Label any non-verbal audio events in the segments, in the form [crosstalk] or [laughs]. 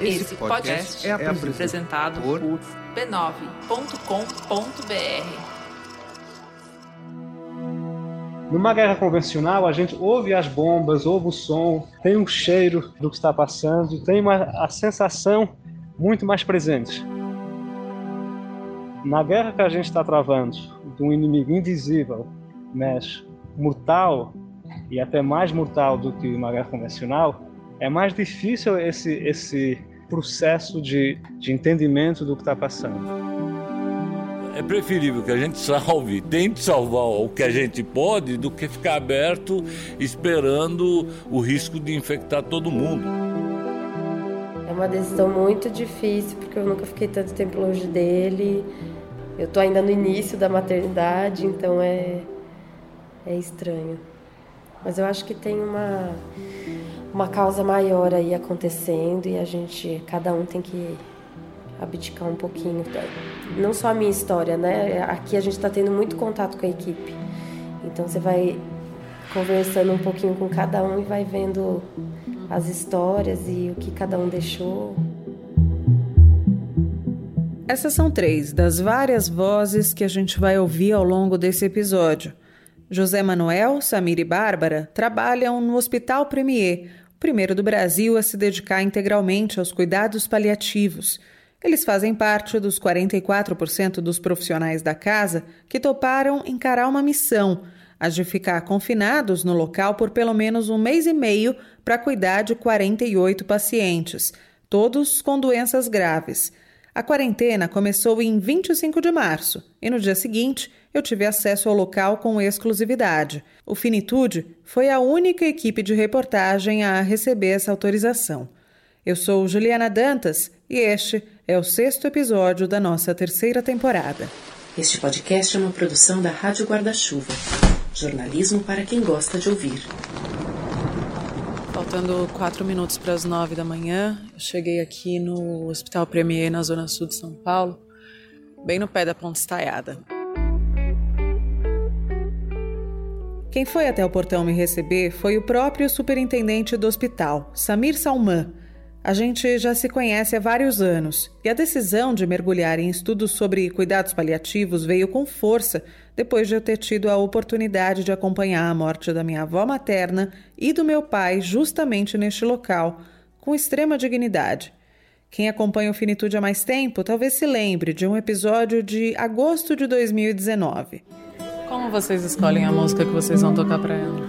Esse podcast é apresentado por b9.com.br. Numa guerra convencional, a gente ouve as bombas, ouve o som, tem um cheiro do que está passando, tem uma, a sensação muito mais presente. Na guerra que a gente está travando, de um inimigo invisível, mas mortal, e até mais mortal do que uma guerra convencional, é mais difícil esse, esse processo de, de entendimento do que está passando. É preferível que a gente salve, tente salvar o que a gente pode, do que ficar aberto esperando o risco de infectar todo mundo. É uma decisão muito difícil, porque eu nunca fiquei tanto tempo longe dele. Eu tô ainda no início da maternidade, então é, é estranho. Mas eu acho que tem uma uma causa maior aí acontecendo e a gente, cada um tem que abdicar um pouquinho. Não só a minha história, né? Aqui a gente está tendo muito contato com a equipe. Então você vai conversando um pouquinho com cada um e vai vendo as histórias e o que cada um deixou. Essas são três das várias vozes que a gente vai ouvir ao longo desse episódio. José Manuel, Samir e Bárbara trabalham no Hospital Premier, primeiro do Brasil a se dedicar integralmente aos cuidados paliativos. Eles fazem parte dos 44% dos profissionais da casa que toparam encarar uma missão, a de ficar confinados no local por pelo menos um mês e meio para cuidar de 48 pacientes, todos com doenças graves. A quarentena começou em 25 de março e no dia seguinte eu tive acesso ao local com exclusividade. O Finitude foi a única equipe de reportagem a receber essa autorização. Eu sou Juliana Dantas e este é o sexto episódio da nossa terceira temporada. Este podcast é uma produção da Rádio Guarda-Chuva. Jornalismo para quem gosta de ouvir. Faltando quatro minutos para as nove da manhã, eu cheguei aqui no Hospital Premier, na Zona Sul de São Paulo, bem no pé da Ponte Estaiada. Quem foi até o portão me receber foi o próprio superintendente do hospital, Samir Salman. A gente já se conhece há vários anos e a decisão de mergulhar em estudos sobre cuidados paliativos veio com força depois de eu ter tido a oportunidade de acompanhar a morte da minha avó materna e do meu pai justamente neste local, com extrema dignidade. Quem acompanha o Finitude há mais tempo talvez se lembre de um episódio de agosto de 2019. Como vocês escolhem a música que vocês vão tocar para ela?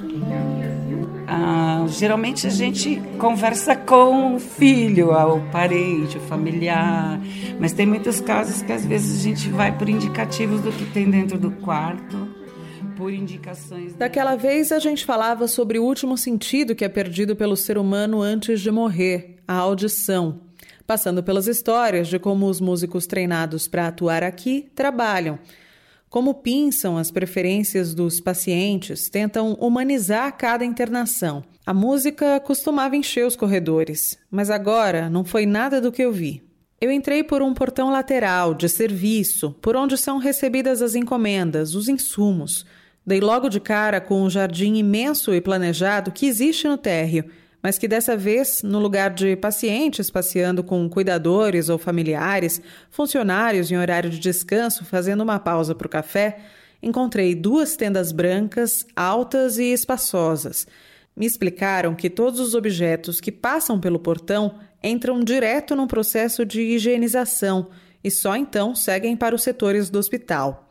Ah, geralmente a gente conversa com o filho, o parente, o familiar, mas tem muitos casos que às vezes a gente vai por indicativos do que tem dentro do quarto. Por indicações. Daquela vez a gente falava sobre o último sentido que é perdido pelo ser humano antes de morrer, a audição, passando pelas histórias de como os músicos treinados para atuar aqui trabalham como pinçam as preferências dos pacientes, tentam humanizar cada internação. A música costumava encher os corredores, mas agora não foi nada do que eu vi. Eu entrei por um portão lateral de serviço, por onde são recebidas as encomendas, os insumos. Dei logo de cara com um jardim imenso e planejado que existe no térreo mas que dessa vez, no lugar de pacientes passeando com cuidadores ou familiares, funcionários em horário de descanso fazendo uma pausa para o café, encontrei duas tendas brancas, altas e espaçosas. Me explicaram que todos os objetos que passam pelo portão entram direto num processo de higienização e só então seguem para os setores do hospital.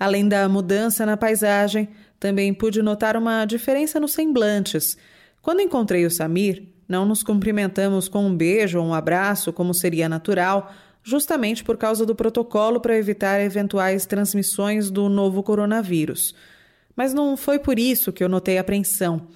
Além da mudança na paisagem, também pude notar uma diferença nos semblantes. Quando encontrei o Samir, não nos cumprimentamos com um beijo ou um abraço, como seria natural, justamente por causa do protocolo para evitar eventuais transmissões do novo coronavírus. Mas não foi por isso que eu notei apreensão.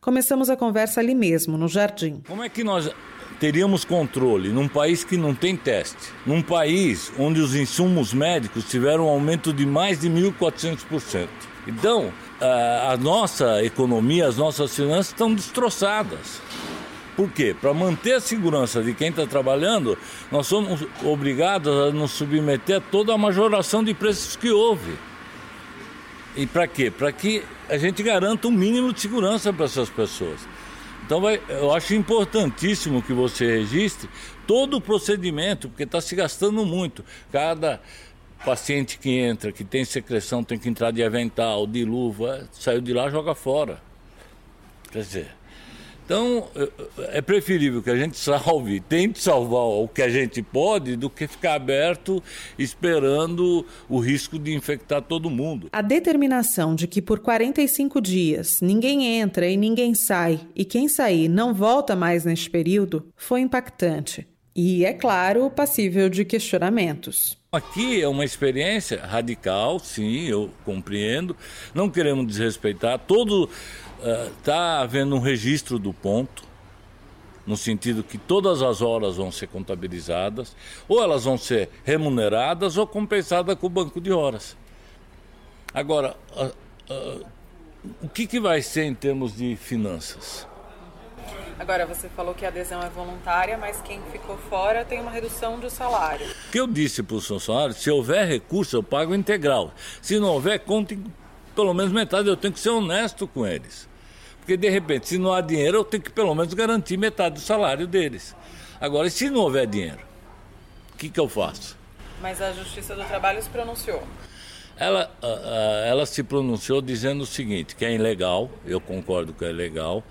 Começamos a conversa ali mesmo, no jardim. Como é que nós teríamos controle num país que não tem teste? Num país onde os insumos médicos tiveram um aumento de mais de 1.400%. Então, a nossa economia, as nossas finanças estão destroçadas. Por quê? Para manter a segurança de quem está trabalhando, nós somos obrigados a nos submeter a toda a majoração de preços que houve. E para quê? Para que a gente garanta um mínimo de segurança para essas pessoas. Então vai, eu acho importantíssimo que você registre todo o procedimento, porque está se gastando muito. Cada paciente que entra, que tem secreção, tem que entrar de avental, de luva, saiu de lá, joga fora. Quer dizer, então é preferível que a gente [laughs] salve, tente salvar o que a gente pode, do que ficar aberto esperando o risco de infectar todo mundo. A determinação de que por 45 dias ninguém entra e ninguém sai, e quem sair não volta mais neste período, foi impactante. E, é claro, passível de questionamentos. Aqui é uma experiência radical, sim, eu compreendo. Não queremos desrespeitar. Todo está uh, havendo um registro do ponto, no sentido que todas as horas vão ser contabilizadas, ou elas vão ser remuneradas ou compensadas com o banco de horas. Agora, uh, uh, o que, que vai ser em termos de finanças? Agora, você falou que a adesão é voluntária, mas quem ficou fora tem uma redução de salário. O que eu disse para os funcionários, se houver recurso, eu pago integral. Se não houver, conte pelo menos metade, eu tenho que ser honesto com eles. Porque, de repente, se não há dinheiro, eu tenho que pelo menos garantir metade do salário deles. Agora, e se não houver dinheiro? O que, que eu faço? Mas a Justiça do Trabalho se pronunciou. Ela, ela se pronunciou dizendo o seguinte, que é ilegal, eu concordo que é ilegal,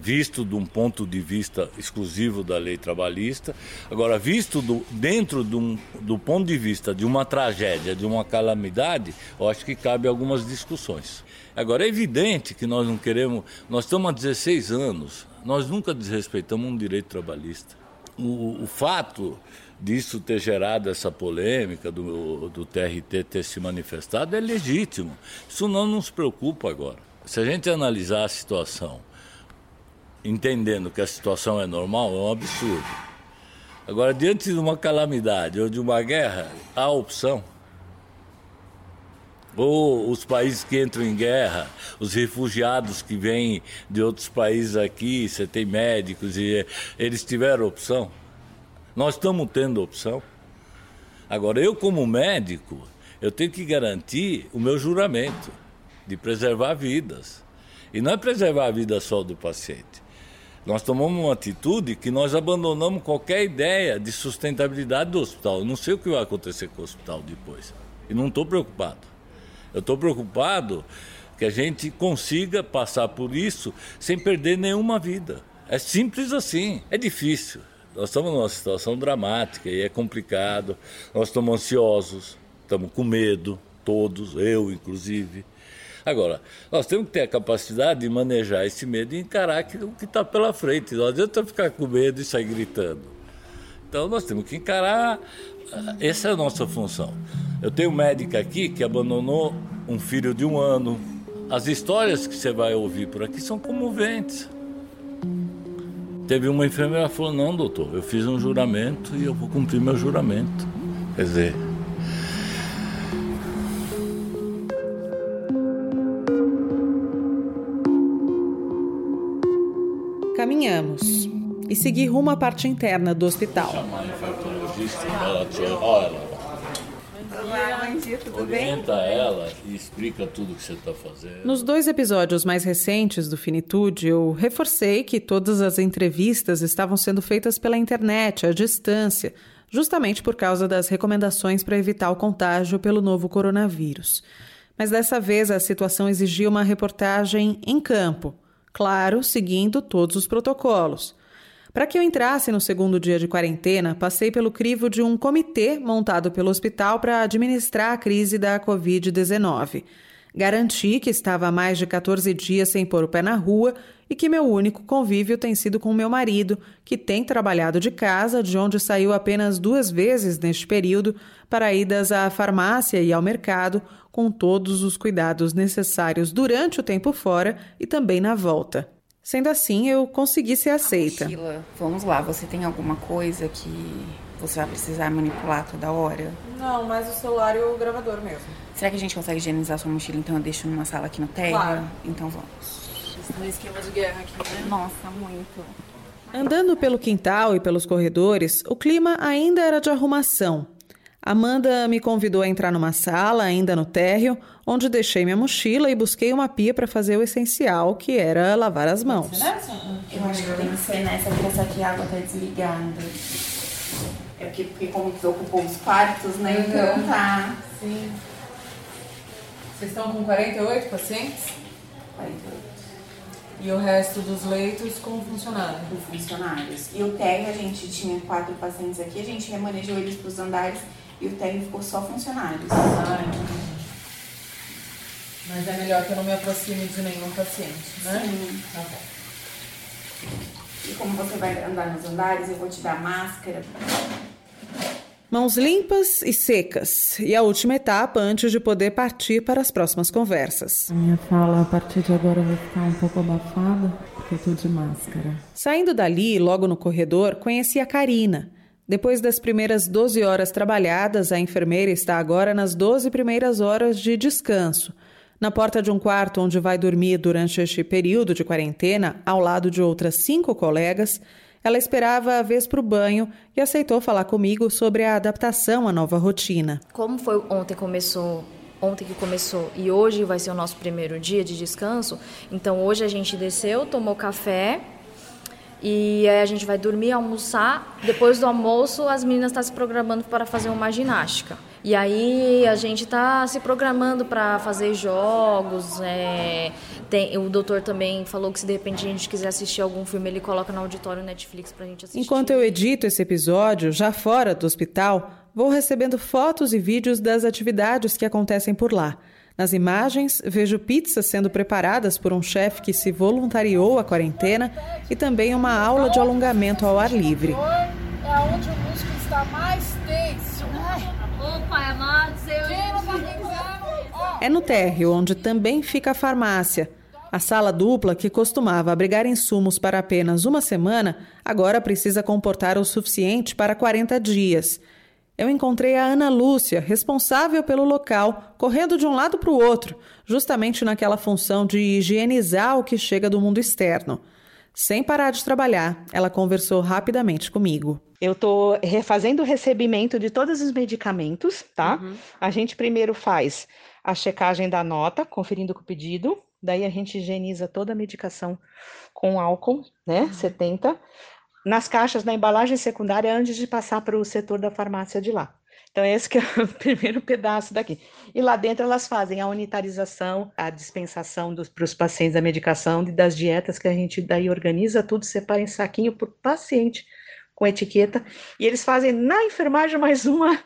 visto de um ponto de vista exclusivo da lei trabalhista. Agora, visto do, dentro do, do ponto de vista de uma tragédia, de uma calamidade, eu acho que cabe algumas discussões. Agora, é evidente que nós não queremos. Nós estamos há 16 anos, nós nunca desrespeitamos um direito trabalhista. O, o fato disso ter gerado essa polêmica, do, do TRT ter se manifestado, é legítimo. Isso não nos preocupa agora. Se a gente analisar a situação entendendo que a situação é normal, é um absurdo. Agora, diante de uma calamidade ou de uma guerra, há opção. Ou os países que entram em guerra, os refugiados que vêm de outros países aqui, você tem médicos, e eles tiveram opção. Nós estamos tendo opção. Agora, eu, como médico, eu tenho que garantir o meu juramento de preservar vidas. E não é preservar a vida só do paciente. Nós tomamos uma atitude que nós abandonamos qualquer ideia de sustentabilidade do hospital. Eu não sei o que vai acontecer com o hospital depois. E não estou preocupado. Eu estou preocupado que a gente consiga passar por isso sem perder nenhuma vida. É simples assim. É difícil. Nós estamos numa situação dramática e é complicado. Nós estamos ansiosos, estamos com medo, todos, eu inclusive. Agora, nós temos que ter a capacidade de manejar esse medo e encarar o que está pela frente. Não adianta ficar com medo e sair gritando. Então, nós temos que encarar. Ah, essa é a nossa função. Eu tenho um médico aqui que abandonou um filho de um ano. As histórias que você vai ouvir por aqui são comoventes. Teve uma enfermeira que falou: Não, doutor, eu fiz um juramento e eu vou cumprir meu juramento. Quer dizer, e segui rumo à parte interna do hospital. Orienta ela e explica tudo o que você está fazendo. Nos dois episódios mais recentes do Finitude, eu reforcei que todas as entrevistas estavam sendo feitas pela internet, à distância, justamente por causa das recomendações para evitar o contágio pelo novo coronavírus. Mas dessa vez a situação exigia uma reportagem em campo claro, seguindo todos os protocolos. Para que eu entrasse no segundo dia de quarentena, passei pelo crivo de um comitê montado pelo hospital para administrar a crise da Covid-19. Garanti que estava há mais de 14 dias sem pôr o pé na rua e que meu único convívio tem sido com meu marido, que tem trabalhado de casa, de onde saiu apenas duas vezes neste período para idas à farmácia e ao mercado, com todos os cuidados necessários durante o tempo fora e também na volta. Sendo assim, eu consegui ser aceita. Sheila, vamos lá, você tem alguma coisa que você vai precisar manipular toda hora? Não, mas o celular e o gravador mesmo. Será que a gente consegue higienizar sua mochila, então eu deixo numa sala aqui no térreo? Claro. Então vamos. Isso é esquema de guerra aqui, né? Nossa, muito. Andando pelo quintal e pelos corredores, o clima ainda era de arrumação. Amanda me convidou a entrar numa sala, ainda no térreo, onde deixei minha mochila e busquei uma pia para fazer o essencial, que era lavar as mãos. Eu acho que tem que ser nessa, porque essa aqui a água tá desligando. É porque, porque como ocupou os quartos, né? Então tá. Sim. Vocês estão com 48 pacientes? 48. E o resto dos leitos com funcionários? Com funcionários. E o térreo, a gente tinha quatro pacientes aqui, a gente remanejou eles para os andares e o térreo ficou só funcionários. Mas é melhor que eu não me aproxime de nenhum paciente, né? Sim. Tá bom. E como você vai andar nos andares, eu vou te dar máscara. Mãos limpas e secas. E a última etapa antes de poder partir para as próximas conversas. A minha fala a partir de agora vai ficar um pouco abafada, porque eu tô de máscara. Saindo dali, logo no corredor, conheci a Karina. Depois das primeiras 12 horas trabalhadas, a enfermeira está agora nas 12 primeiras horas de descanso. Na porta de um quarto onde vai dormir durante este período de quarentena, ao lado de outras cinco colegas, ela esperava a vez para o banho e aceitou falar comigo sobre a adaptação à nova rotina. Como foi ontem começou, ontem que começou e hoje vai ser o nosso primeiro dia de descanso, então hoje a gente desceu, tomou café e aí a gente vai dormir, almoçar. Depois do almoço, as meninas estão se programando para fazer uma ginástica. E aí a gente está se programando para fazer jogos. É, tem, o doutor também falou que se de repente a gente quiser assistir algum filme, ele coloca no auditório Netflix para a gente assistir. Enquanto eu edito esse episódio, já fora do hospital, vou recebendo fotos e vídeos das atividades que acontecem por lá. Nas imagens, vejo pizzas sendo preparadas por um chefe que se voluntariou à quarentena e também uma aula de alongamento ao ar livre. É onde o músculo está mais tenso. Opa, amados, eu... É no térreo, onde também fica a farmácia. A sala dupla, que costumava abrigar insumos para apenas uma semana, agora precisa comportar o suficiente para 40 dias. Eu encontrei a Ana Lúcia, responsável pelo local, correndo de um lado para o outro, justamente naquela função de higienizar o que chega do mundo externo. Sem parar de trabalhar, ela conversou rapidamente comigo. Eu estou refazendo o recebimento de todos os medicamentos, tá? Uhum. A gente primeiro faz a checagem da nota, conferindo com o pedido, daí a gente higieniza toda a medicação com álcool, né? Uhum. 70 nas caixas, na embalagem secundária, antes de passar para o setor da farmácia de lá. Então, esse que é [laughs] o primeiro pedaço daqui. E lá dentro elas fazem a unitarização, a dispensação para os pacientes da medicação e das dietas que a gente daí organiza tudo, separa em saquinho por paciente com etiqueta. E eles fazem na enfermagem mais uma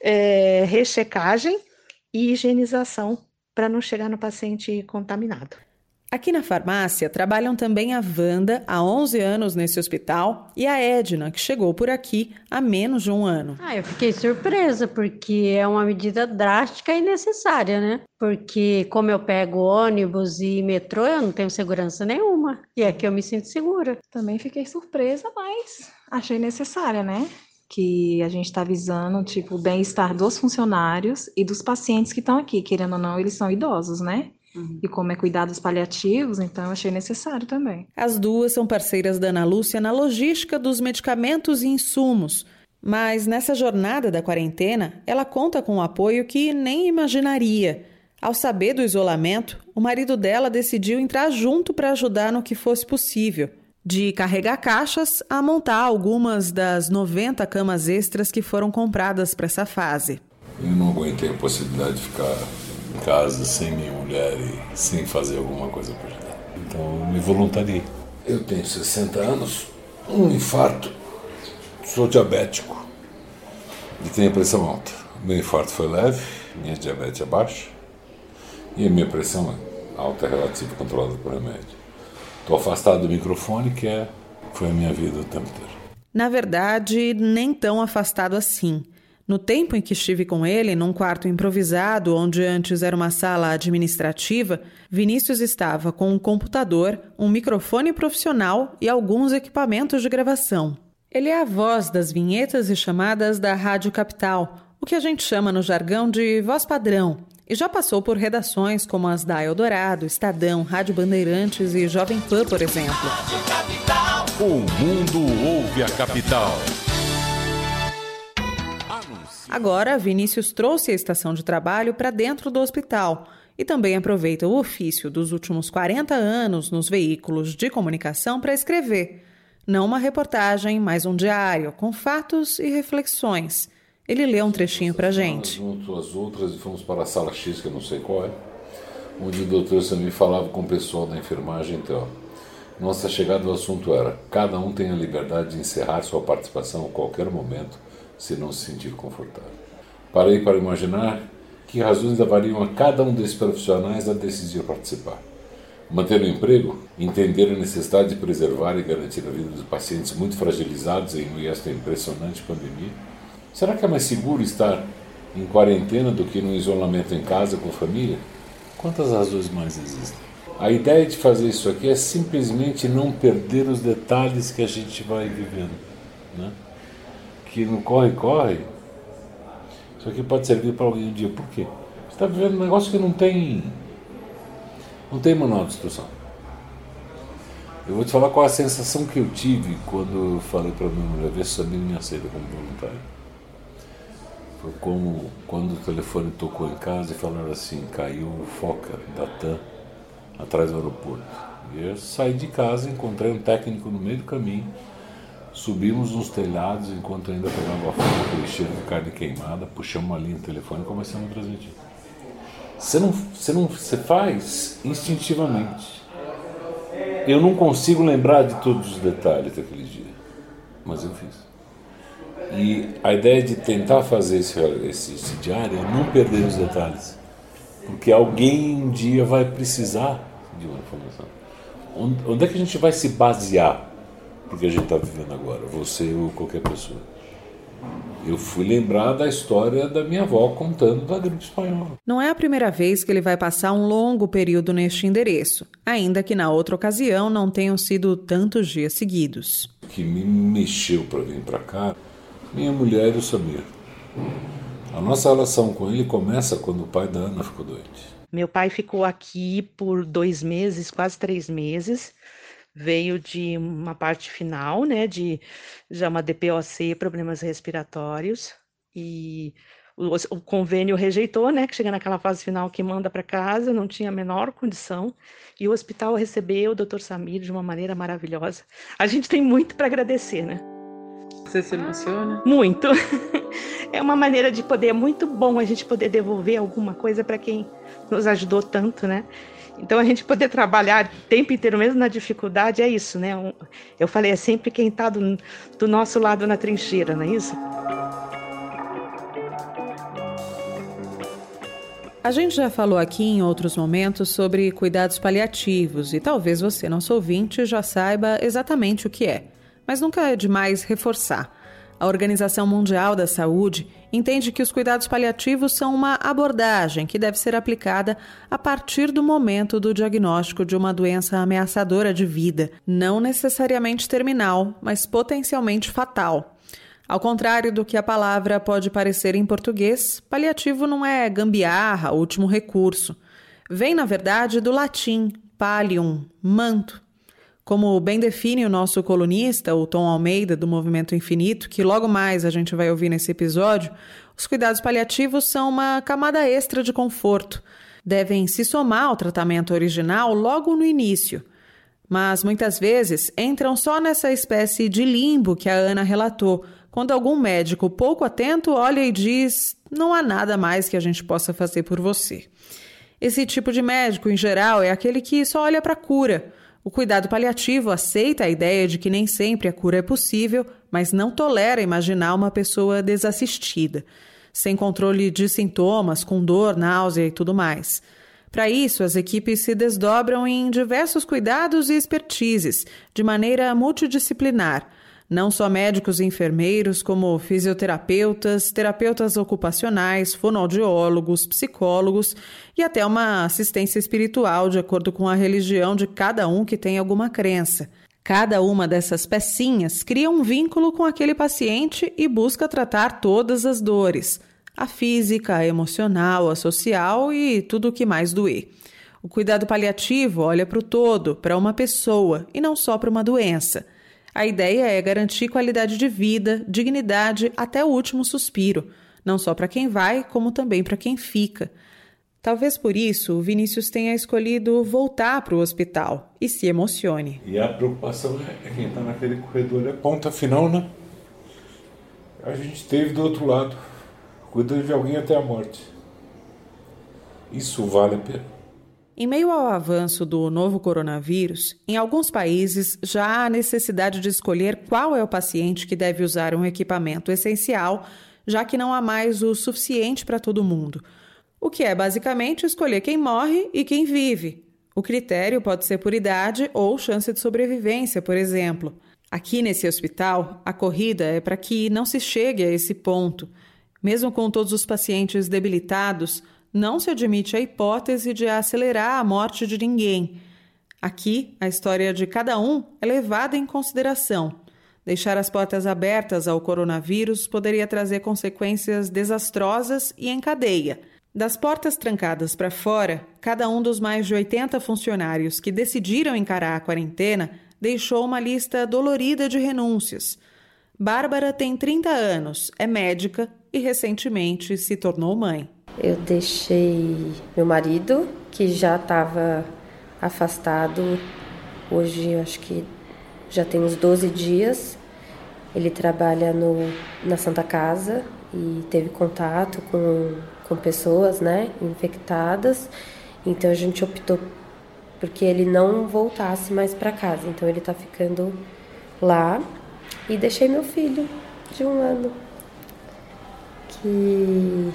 é, rechecagem e higienização para não chegar no paciente contaminado. Aqui na farmácia trabalham também a Wanda, há 11 anos nesse hospital, e a Edna, que chegou por aqui há menos de um ano. Ah, eu fiquei surpresa, porque é uma medida drástica e necessária, né? Porque como eu pego ônibus e metrô, eu não tenho segurança nenhuma. E aqui eu me sinto segura. Também fiquei surpresa, mas achei necessária, né? que a gente está visando, tipo, o bem-estar dos funcionários e dos pacientes que estão aqui, querendo ou não, eles são idosos, né? Uhum. E como é cuidados paliativos, então eu achei necessário também. As duas são parceiras da Ana Lúcia na logística dos medicamentos e insumos. Mas nessa jornada da quarentena, ela conta com um apoio que nem imaginaria. Ao saber do isolamento, o marido dela decidiu entrar junto para ajudar no que fosse possível, de carregar caixas a montar algumas das 90 camas extras que foram compradas para essa fase. Eu não aguentei a possibilidade de ficar em casa sem minha mulher e sem fazer alguma coisa para ajudar. Então eu me voluntariei. Eu tenho 60 anos, um infarto, sou diabético e tenho a pressão alta. Meu infarto foi leve, minha diabetes é baixa e a minha pressão é alta relativa controlada por remédio. Estou afastado do microfone, que é, foi a minha vida o tempo inteiro. Na verdade, nem tão afastado assim. No tempo em que estive com ele, num quarto improvisado, onde antes era uma sala administrativa, Vinícius estava com um computador, um microfone profissional e alguns equipamentos de gravação. Ele é a voz das vinhetas e chamadas da Rádio Capital, o que a gente chama no jargão de voz padrão, e já passou por redações como as da Eldorado, Estadão, Rádio Bandeirantes e Jovem Pan, por exemplo. O mundo ouve a capital. Agora, Vinícius trouxe a estação de trabalho para dentro do hospital e também aproveita o ofício dos últimos 40 anos nos veículos de comunicação para escrever. Não uma reportagem, mas um diário com fatos e reflexões. Ele lê um trechinho para gente. Junto às outras e fomos para a sala X, que eu não sei qual é, onde o doutor Samir falava com o pessoal da enfermagem. Então, nossa chegada ao assunto era: cada um tem a liberdade de encerrar sua participação a qualquer momento, se não se sentir confortável. Parei para imaginar que razões levariam a cada um desses profissionais a decidir participar. Manter o emprego, entender a necessidade de preservar e garantir a vida dos pacientes muito fragilizados em meio a esta impressionante pandemia? Será que é mais seguro estar em quarentena do que no isolamento em casa com a família? Quantas razões mais existem? A ideia de fazer isso aqui é simplesmente não perder os detalhes que a gente vai vivendo. Né? Que no corre-corre, isso aqui pode servir para alguém um dia. Por quê? Você está vivendo um negócio que não tem. Não tem manual de instrução. Eu vou te falar qual a sensação que eu tive quando eu falei para minha mulher ver se a me aceita como voluntário. Foi como quando o telefone tocou em casa e falaram assim, caiu o Foca da TAM atrás do aeroporto. E eu saí de casa, encontrei um técnico no meio do caminho, subimos nos telhados enquanto ainda pegava fogo, aquele cheiro de carne queimada, puxamos uma linha de telefone e começamos a transmitir. Você não, você não, você faz instintivamente. Eu não consigo lembrar de todos os detalhes daquele dia, mas eu fiz. E a ideia de tentar fazer esse, esse, esse diário é não perder os detalhes, porque alguém um dia vai precisar de uma informação. Onde, onde é que a gente vai se basear porque a gente está vivendo agora, você ou qualquer pessoa? Eu fui lembrar da história da minha avó contando da gripe espanhola. Não é a primeira vez que ele vai passar um longo período neste endereço, ainda que na outra ocasião não tenham sido tantos dias seguidos. O que me mexeu para vir para cá, minha mulher e o Samir. A nossa relação com ele começa quando o pai da Ana ficou doente. Meu pai ficou aqui por dois meses, quase três meses. Veio de uma parte final, né, de já uma DPOC, problemas respiratórios, e o, o convênio rejeitou, né, que chega naquela fase final que manda para casa, não tinha a menor condição, e o hospital recebeu o Dr. Samir de uma maneira maravilhosa. A gente tem muito para agradecer, né? Você se emociona? Muito. [laughs] É uma maneira de poder, é muito bom a gente poder devolver alguma coisa para quem nos ajudou tanto, né? Então a gente poder trabalhar o tempo inteiro, mesmo na dificuldade, é isso, né? Eu falei, é sempre quem está do, do nosso lado na trincheira, não é isso? A gente já falou aqui em outros momentos sobre cuidados paliativos e talvez você, nosso ouvinte, já saiba exatamente o que é. Mas nunca é demais reforçar. A Organização Mundial da Saúde entende que os cuidados paliativos são uma abordagem que deve ser aplicada a partir do momento do diagnóstico de uma doença ameaçadora de vida, não necessariamente terminal, mas potencialmente fatal. Ao contrário do que a palavra pode parecer em português, paliativo não é gambiarra, último recurso. Vem, na verdade, do latim pallium, manto, como bem define o nosso colunista, o Tom Almeida, do Movimento Infinito, que logo mais a gente vai ouvir nesse episódio, os cuidados paliativos são uma camada extra de conforto. Devem se somar ao tratamento original logo no início. Mas muitas vezes entram só nessa espécie de limbo que a Ana relatou, quando algum médico pouco atento olha e diz: não há nada mais que a gente possa fazer por você. Esse tipo de médico, em geral, é aquele que só olha para a cura o cuidado paliativo aceita a ideia de que nem sempre a cura é possível, mas não tolera imaginar uma pessoa desassistida, sem controle de sintomas, com dor, náusea e tudo mais. Para isso, as equipes se desdobram em diversos cuidados e expertises, de maneira multidisciplinar, não só médicos e enfermeiros, como fisioterapeutas, terapeutas ocupacionais, fonoaudiólogos, psicólogos e até uma assistência espiritual, de acordo com a religião de cada um que tem alguma crença. Cada uma dessas pecinhas cria um vínculo com aquele paciente e busca tratar todas as dores: a física, a emocional, a social e tudo o que mais doer. O cuidado paliativo olha para o todo, para uma pessoa e não só para uma doença. A ideia é garantir qualidade de vida, dignidade até o último suspiro. não só para quem vai, como também para quem fica. Talvez por isso o Vinícius tenha escolhido voltar para o hospital e se emocione. E a preocupação é quem está naquele corredor, é ponta final, né? A gente esteve do outro lado, cuidando de alguém até a morte. Isso vale a pena. Em meio ao avanço do novo coronavírus, em alguns países já há necessidade de escolher qual é o paciente que deve usar um equipamento essencial, já que não há mais o suficiente para todo mundo. O que é basicamente escolher quem morre e quem vive. O critério pode ser por idade ou chance de sobrevivência, por exemplo. Aqui nesse hospital, a corrida é para que não se chegue a esse ponto. Mesmo com todos os pacientes debilitados, não se admite a hipótese de acelerar a morte de ninguém. Aqui, a história de cada um é levada em consideração. Deixar as portas abertas ao coronavírus poderia trazer consequências desastrosas e em cadeia. Das portas trancadas para fora, cada um dos mais de 80 funcionários que decidiram encarar a quarentena deixou uma lista dolorida de renúncias. Bárbara tem 30 anos, é médica e recentemente se tornou mãe. Eu deixei meu marido, que já estava afastado, hoje acho que já tem uns 12 dias. Ele trabalha no, na Santa Casa e teve contato com, com pessoas né, infectadas. Então a gente optou porque ele não voltasse mais para casa. Então ele está ficando lá. E deixei meu filho de um ano, que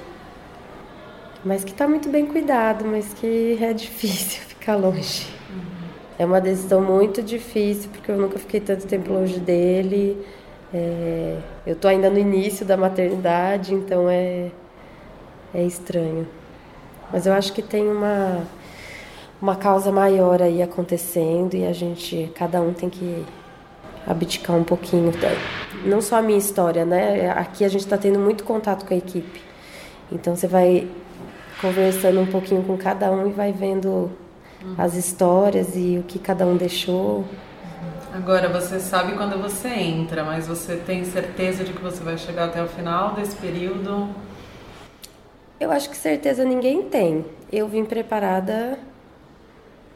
mas que está muito bem cuidado, mas que é difícil [laughs] ficar longe. Uhum. É uma decisão muito difícil, porque eu nunca fiquei tanto tempo longe dele. É, eu estou ainda no início da maternidade, então é, é estranho. Mas eu acho que tem uma, uma causa maior aí acontecendo e a gente, cada um tem que abdicar um pouquinho. Não só a minha história, né? Aqui a gente está tendo muito contato com a equipe. Então você vai conversando um pouquinho com cada um e vai vendo uhum. as histórias e o que cada um deixou. Agora você sabe quando você entra, mas você tem certeza de que você vai chegar até o final desse período? Eu acho que certeza ninguém tem. Eu vim preparada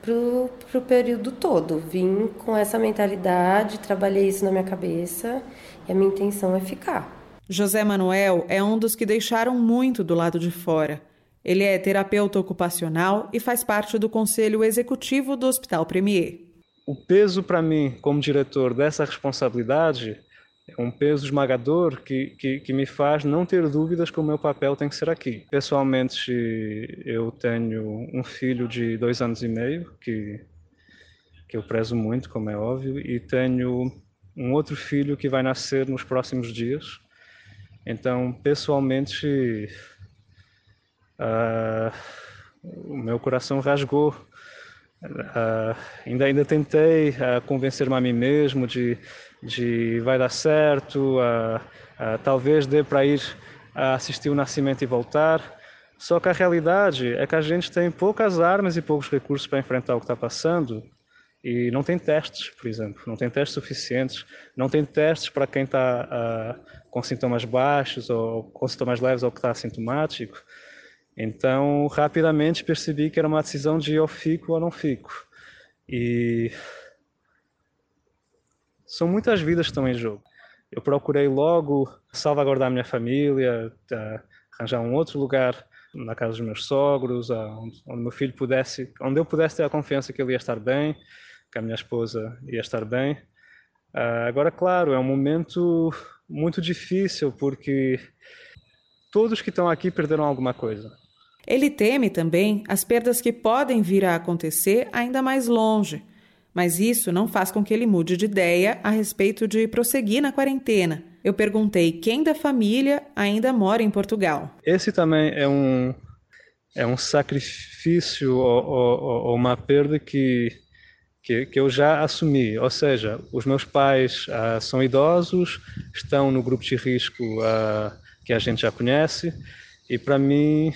pro, pro período todo. Vim com essa mentalidade, trabalhei isso na minha cabeça e a minha intenção é ficar. José Manuel é um dos que deixaram muito do lado de fora. Ele é terapeuta ocupacional e faz parte do conselho executivo do Hospital Premier. O peso para mim, como diretor dessa responsabilidade, é um peso esmagador que, que, que, me faz não ter dúvidas que o meu papel tem que ser aqui. Pessoalmente, eu tenho um filho de dois anos e meio, que, que eu prezo muito, como é óbvio, e tenho um outro filho que vai nascer nos próximos dias. Então, pessoalmente, uh, o meu coração rasgou. Uh, ainda ainda tentei uh, convencer-me a mim mesmo de de vai dar certo, talvez dê para ir assistir o nascimento e voltar. Só que a realidade é que a gente tem poucas armas e poucos recursos para enfrentar o que está passando e não tem testes, por exemplo, não tem testes suficientes, não tem testes para quem está com sintomas baixos ou com sintomas leves ou que está assintomático. Então, rapidamente percebi que era uma decisão de eu fico ou não fico. E são muitas vidas que estão em jogo. Eu procurei logo salvaguardar a minha família, arranjar um outro lugar na casa dos meus sogros, onde, meu filho pudesse, onde eu pudesse ter a confiança que ele ia estar bem, que a minha esposa ia estar bem. Uh, agora, claro, é um momento muito difícil porque todos que estão aqui perderam alguma coisa. Ele teme também as perdas que podem vir a acontecer ainda mais longe, mas isso não faz com que ele mude de ideia a respeito de prosseguir na quarentena. Eu perguntei quem da família ainda mora em Portugal. Esse também é um é um sacrifício ou, ou, ou uma perda que, que, que eu já assumi. Ou seja, os meus pais ah, são idosos, estão no grupo de risco ah, que a gente já conhece, e para mim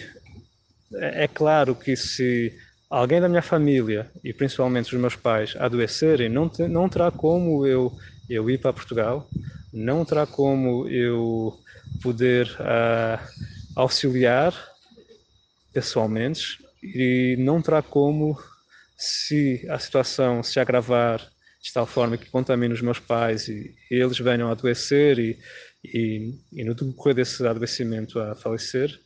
é, é claro que se alguém da minha família e principalmente os meus pais adoecerem, não, te, não terá como eu, eu ir para Portugal, não terá como eu poder uh, auxiliar pessoalmente e não terá como, se a situação se agravar de tal forma que contamine os meus pais e, eles venham a adoecer e, e, e, no decorrer desse adoecimento a falecer,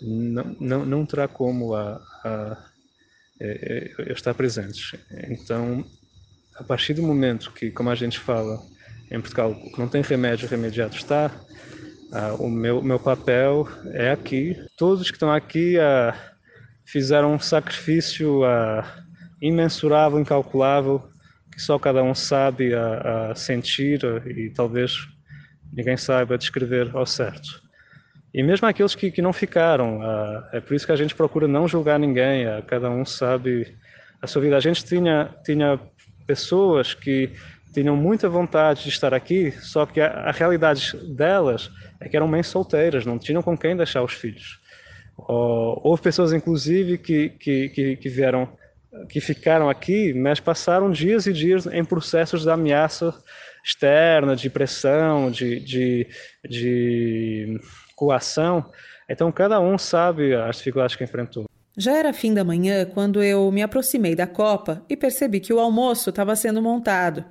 não, não, não terá como a, a, é, é, estar presente. Então, a partir do momento que, como a gente fala em Portugal, não tem remédio, remediado está, ah, o meu, meu papel é aqui. Todos que estão aqui ah, fizeram um sacrifício ah, imensurável, incalculável, que só cada um sabe a sentir e talvez ninguém saiba descrever ao certo. E mesmo aqueles que, que não ficaram, uh, é por isso que a gente procura não julgar ninguém, uh, cada um sabe a sua vida. A gente tinha, tinha pessoas que tinham muita vontade de estar aqui, só que a, a realidade delas é que eram mães solteiras, não tinham com quem deixar os filhos. Houve pessoas, inclusive, que, que, que, que vieram que ficaram aqui, mas passaram dias e dias em processos de ameaça externa, de pressão, de, de, de coação. Então, cada um sabe as dificuldades que enfrentou. Já era fim da manhã quando eu me aproximei da copa e percebi que o almoço estava sendo montado.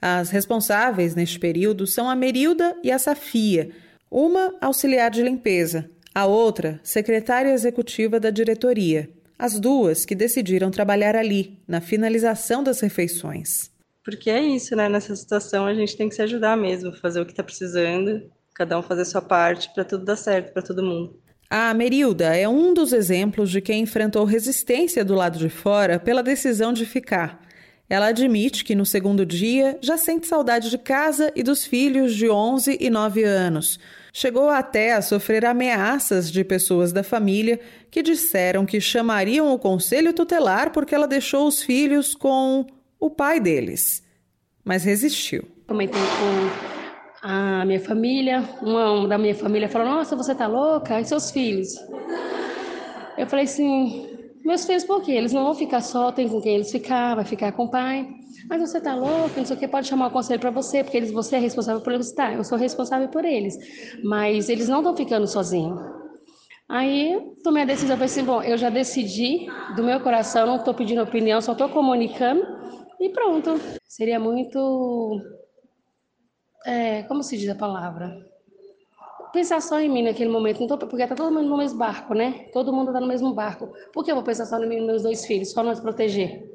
As responsáveis neste período são a Merilda e a Safia, uma auxiliar de limpeza, a outra secretária executiva da diretoria as duas que decidiram trabalhar ali, na finalização das refeições. Porque é isso, né? Nessa situação a gente tem que se ajudar mesmo, fazer o que está precisando, cada um fazer a sua parte para tudo dar certo para todo mundo. A Merilda é um dos exemplos de quem enfrentou resistência do lado de fora pela decisão de ficar. Ela admite que no segundo dia já sente saudade de casa e dos filhos de 11 e 9 anos. Chegou até a sofrer ameaças de pessoas da família que disseram que chamariam o conselho tutelar porque ela deixou os filhos com o pai deles. Mas resistiu. Comentei com a minha família, uma da minha família falou: Nossa, você tá louca? E seus filhos? Eu falei assim: Meus filhos, por quê? Eles não vão ficar só, tem com quem eles ficar, vai ficar com o pai. Mas você tá louco, não sei o que, pode chamar o conselho para você, porque eles, você é responsável por eles. Tá, eu sou responsável por eles. Mas eles não estão ficando sozinhos. Aí tomei a decisão, falei assim, bom, eu já decidi do meu coração, não estou pedindo opinião, só estou comunicando e pronto. Seria muito, é, como se diz a palavra? Pensar só em mim naquele momento, tô, porque está todo mundo no mesmo barco, né? Todo mundo está no mesmo barco. Por que eu vou pensar só nos meus dois filhos, só nós proteger?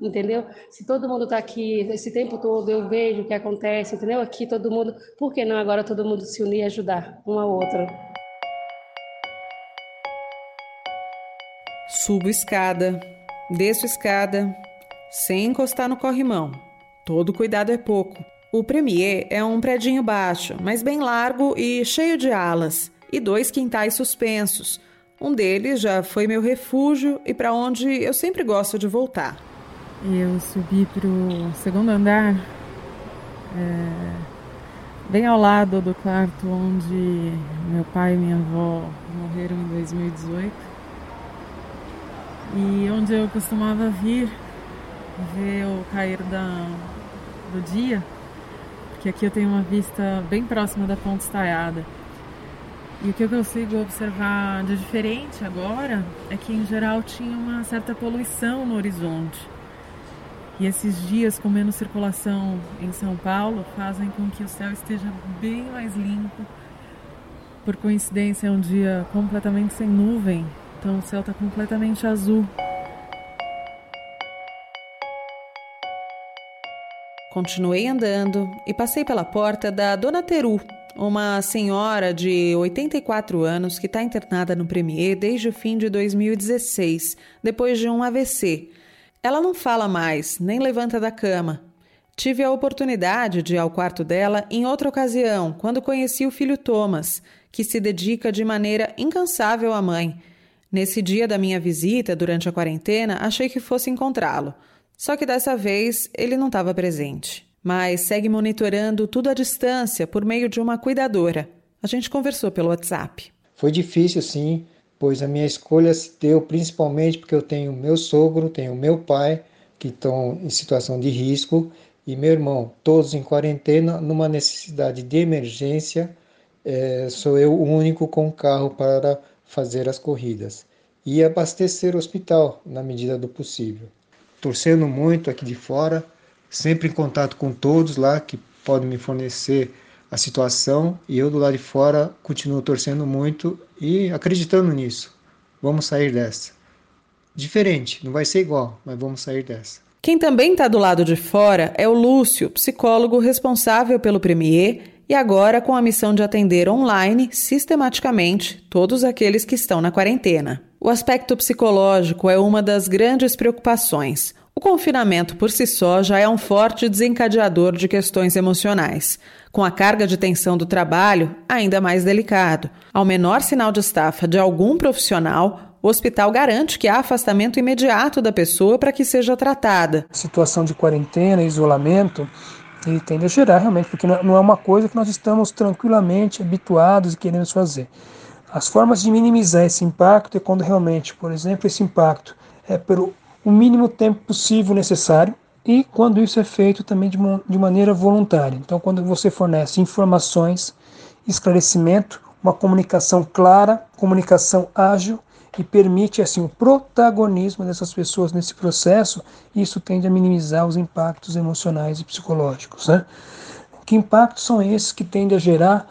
entendeu? Se todo mundo está aqui esse tempo todo, eu vejo o que acontece, entendeu? Aqui todo mundo, por que não agora todo mundo se unir e ajudar um ao outro? Subo escada, desço escada, sem encostar no corrimão. Todo cuidado é pouco. O Premier é um predinho baixo, mas bem largo e cheio de alas, e dois quintais suspensos. Um deles já foi meu refúgio e para onde eu sempre gosto de voltar. Eu subi pro segundo andar, é, bem ao lado do quarto onde meu pai e minha avó morreram em 2018. E onde eu costumava vir ver o cair da, do dia, porque aqui eu tenho uma vista bem próxima da Ponte Estaiada. E o que eu consigo observar de diferente agora é que, em geral, tinha uma certa poluição no horizonte. E esses dias com menos circulação em São Paulo fazem com que o céu esteja bem mais limpo. Por coincidência, é um dia completamente sem nuvem, então o céu está completamente azul. Continuei andando e passei pela porta da Dona Teru, uma senhora de 84 anos que está internada no Premier desde o fim de 2016, depois de um AVC ela não fala mais, nem levanta da cama. Tive a oportunidade de ir ao quarto dela em outra ocasião, quando conheci o filho Thomas, que se dedica de maneira incansável à mãe. Nesse dia da minha visita, durante a quarentena, achei que fosse encontrá-lo. Só que dessa vez ele não estava presente. Mas segue monitorando tudo à distância por meio de uma cuidadora. A gente conversou pelo WhatsApp. Foi difícil, sim, pois a minha escolha se deu principalmente porque eu tenho meu sogro, tenho meu pai, que estão em situação de risco, e meu irmão, todos em quarentena, numa necessidade de emergência, é, sou eu o único com carro para fazer as corridas e abastecer o hospital na medida do possível. Torcendo muito aqui de fora, sempre em contato com todos lá que podem me fornecer a situação e eu do lado de fora continuo torcendo muito e acreditando nisso. Vamos sair dessa. Diferente, não vai ser igual, mas vamos sair dessa. Quem também está do lado de fora é o Lúcio, psicólogo responsável pelo Premier e agora com a missão de atender online sistematicamente todos aqueles que estão na quarentena. O aspecto psicológico é uma das grandes preocupações. O confinamento por si só já é um forte desencadeador de questões emocionais. Com a carga de tensão do trabalho, ainda mais delicado. Ao menor sinal de estafa de algum profissional, o hospital garante que há afastamento imediato da pessoa para que seja tratada. Situação de quarentena, isolamento, ele tende a gerar realmente, porque não é uma coisa que nós estamos tranquilamente habituados e queremos fazer. As formas de minimizar esse impacto é quando realmente, por exemplo, esse impacto é pelo o mínimo tempo possível necessário e quando isso é feito também de, de maneira voluntária. Então, quando você fornece informações, esclarecimento, uma comunicação clara, comunicação ágil e permite assim o protagonismo dessas pessoas nesse processo, isso tende a minimizar os impactos emocionais e psicológicos. Né? Que impactos são esses que tendem a gerar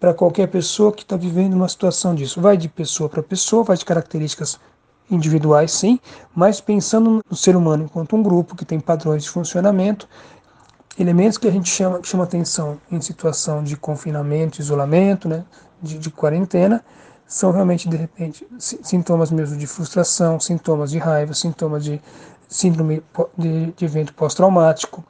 para qualquer pessoa que está vivendo uma situação disso? Vai de pessoa para pessoa, vai de características individuais, sim, mas pensando no ser humano enquanto um grupo que tem padrões de funcionamento, elementos que a gente chama, chama atenção em situação de confinamento, isolamento, né, de, de quarentena, são realmente, de repente, sintomas mesmo de frustração, sintomas de raiva, sintomas de síndrome de, de evento pós-traumático.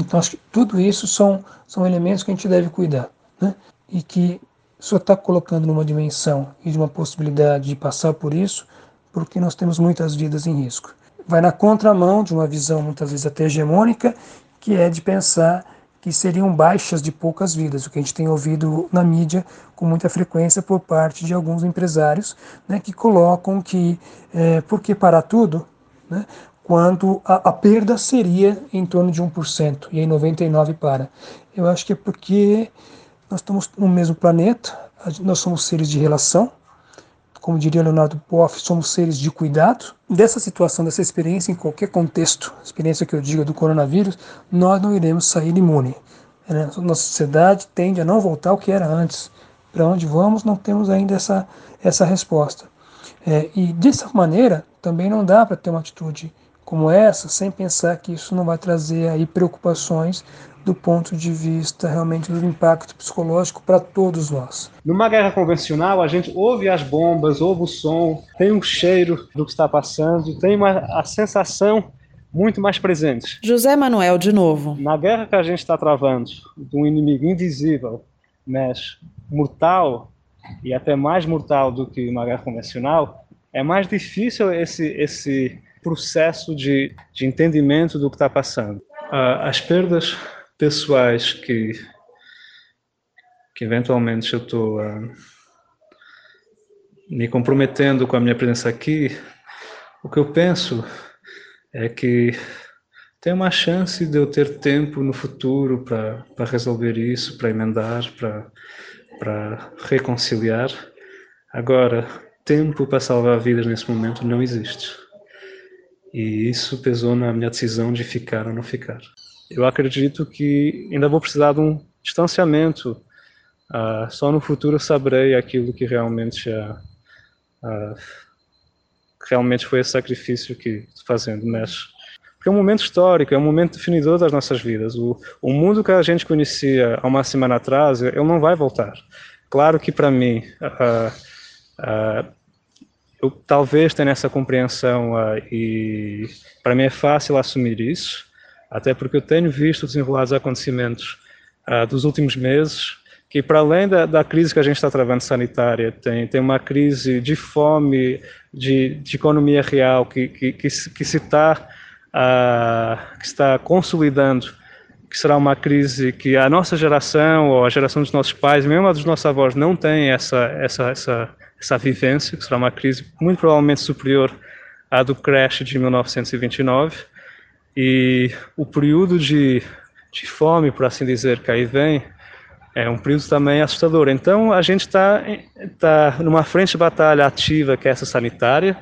Então, acho que tudo isso são, são elementos que a gente deve cuidar, né? E que só está colocando numa dimensão e de uma possibilidade de passar por isso, porque nós temos muitas vidas em risco. Vai na contramão de uma visão muitas vezes até hegemônica, que é de pensar que seriam baixas de poucas vidas, o que a gente tem ouvido na mídia com muita frequência por parte de alguns empresários, né, que colocam que é, por que parar tudo, né, quando a, a, perda seria em torno de 1%, e aí 99% para. Eu acho que é porque nós estamos no mesmo planeta, nós somos seres de relação, como diria Leonardo Boff, somos seres de cuidado. Dessa situação, dessa experiência, em qualquer contexto, experiência que eu diga do coronavírus, nós não iremos sair imune. Né? Nossa sociedade tende a não voltar ao que era antes. Para onde vamos, não temos ainda essa, essa resposta. É, e dessa maneira, também não dá para ter uma atitude como essa sem pensar que isso não vai trazer aí preocupações do ponto de vista realmente do impacto psicológico para todos nós. Numa guerra convencional, a gente ouve as bombas, ouve o som, tem um cheiro do que está passando, tem uma, a sensação muito mais presente. José Manuel, de novo. Na guerra que a gente está travando, de um inimigo invisível, mas mortal, e até mais mortal do que uma guerra convencional, é mais difícil esse, esse processo de, de entendimento do que está passando. Uh, as perdas pessoais que, que eventualmente eu estou uh, me comprometendo com a minha presença aqui, o que eu penso é que tem uma chance de eu ter tempo no futuro para resolver isso, para emendar, para reconciliar. Agora, tempo para salvar vidas nesse momento não existe. E isso pesou na minha decisão de ficar ou não ficar eu acredito que ainda vou precisar de um distanciamento. Uh, só no futuro saberei aquilo que realmente uh, uh, realmente foi esse sacrifício que estou fazendo, mas porque é um momento histórico, é um momento definidor das nossas vidas. O, o mundo que a gente conhecia há uma semana atrás, ele não vai voltar. Claro que para mim, eu talvez tenha essa compreensão e para mim é fácil assumir isso até porque eu tenho visto desenrolar os acontecimentos uh, dos últimos meses, que para além da, da, crise que a gente está travando sanitária, tem, tem uma crise de fome, de, de economia real que, que, que, que se está, uh, que está consolidando, que será uma crise que a nossa geração, ou a geração dos nossos pais, mesmo a dos nossos avós, não tem essa, essa, essa, essa vivência, que será uma crise muito provavelmente superior à do crash de 1929, E o período de, de fome, por assim dizer, que aí vem, é um período também assustador. Então, a gente está tá numa frente de batalha ativa, que é essa sanitária,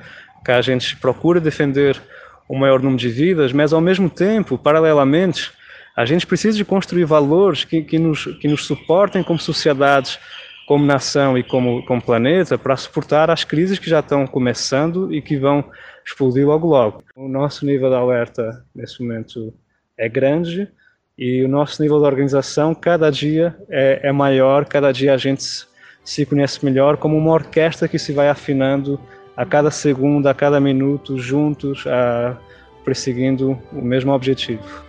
que a gente procura defender o maior número de vidas, mas ao mesmo tempo, paralelamente, a gente precisa de construir valores que, que, nos, que nos suportem como sociedades, como nação e como, como planeta, para suportar as crises que já estão começando e que vão explodir logo logo. O nosso nível de alerta nesse momento é grande e o nosso nível de organização cada dia é, é maior, cada dia a gente se conhece melhor como uma orquestra que se vai afinando a cada segundo, a cada minuto, juntos, a, perseguindo o mesmo objetivo.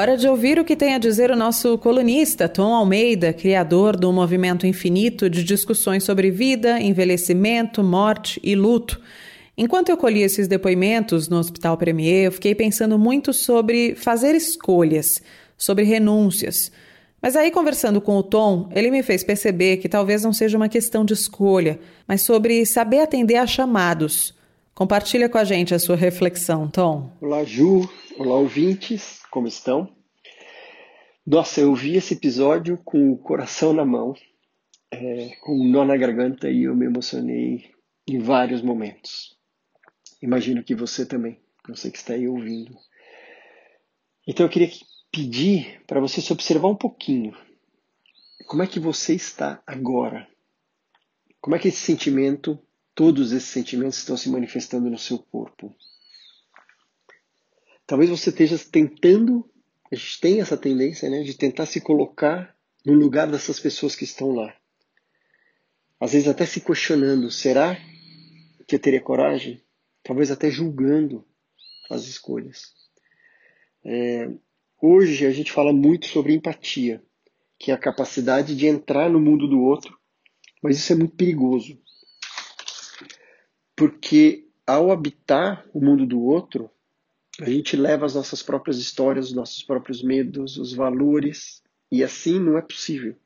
Hora de ouvir o que tem a dizer o nosso colunista, Tom Almeida, criador do movimento infinito de discussões sobre vida, envelhecimento, morte e luto. Enquanto eu colhi esses depoimentos no Hospital Premier, eu fiquei pensando muito sobre fazer escolhas, sobre renúncias. Mas aí, conversando com o Tom, ele me fez perceber que talvez não seja uma questão de escolha, mas sobre saber atender a chamados. Compartilha com a gente a sua reflexão, Tom. Olá, Ju. Olá, ouvintes como estão? Nossa, eu vi esse episódio com o coração na mão, é, com um nó na garganta e eu me emocionei em vários momentos. Imagino que você também, você que está aí ouvindo. Então eu queria pedir para você se observar um pouquinho. Como é que você está agora? Como é que esse sentimento, todos esses sentimentos estão se manifestando no seu corpo? Talvez você esteja tentando, a gente tem essa tendência, né, de tentar se colocar no lugar dessas pessoas que estão lá. Às vezes até se questionando, será que eu teria coragem? Talvez até julgando as escolhas. É, hoje a gente fala muito sobre empatia, que é a capacidade de entrar no mundo do outro, mas isso é muito perigoso. Porque ao habitar o mundo do outro, a gente leva as nossas próprias histórias, os nossos próprios medos, os valores, e assim não é possível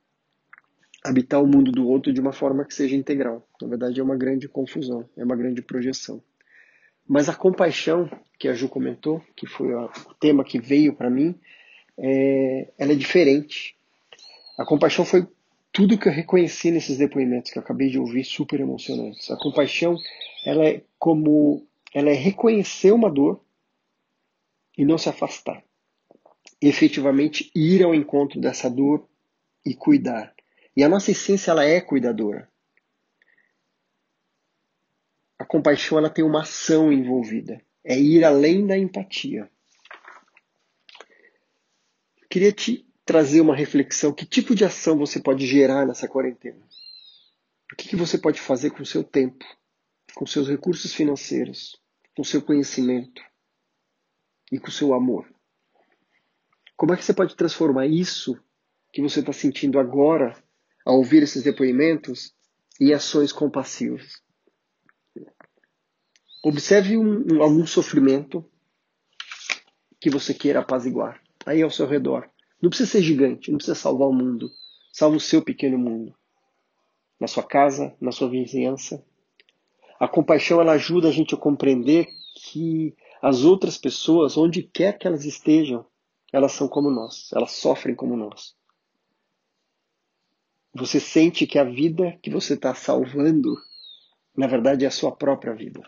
habitar o mundo do outro de uma forma que seja integral. Na verdade, é uma grande confusão, é uma grande projeção. Mas a compaixão, que a Ju comentou, que foi o tema que veio para mim, é, ela é diferente. A compaixão foi tudo que eu reconheci nesses depoimentos que eu acabei de ouvir, super emocionantes. A compaixão, ela é como, ela é reconhecer uma dor, e não se afastar. E efetivamente ir ao encontro dessa dor e cuidar. E a nossa essência ela é cuidadora. A compaixão ela tem uma ação envolvida. É ir além da empatia. Queria te trazer uma reflexão. Que tipo de ação você pode gerar nessa quarentena? O que, que você pode fazer com o seu tempo, com seus recursos financeiros, com seu conhecimento? E com o seu amor. Como é que você pode transformar isso que você está sentindo agora, ao ouvir esses depoimentos, em ações compassivas? Observe um, um, algum sofrimento que você queira apaziguar, aí ao seu redor. Não precisa ser gigante, não precisa salvar o mundo. Salva o seu pequeno mundo. Na sua casa, na sua vizinhança. A compaixão ela ajuda a gente a compreender que as outras pessoas, onde quer que elas estejam, elas são como nós, elas sofrem como nós. Você sente que a vida que você está salvando, na verdade, é a sua própria vida.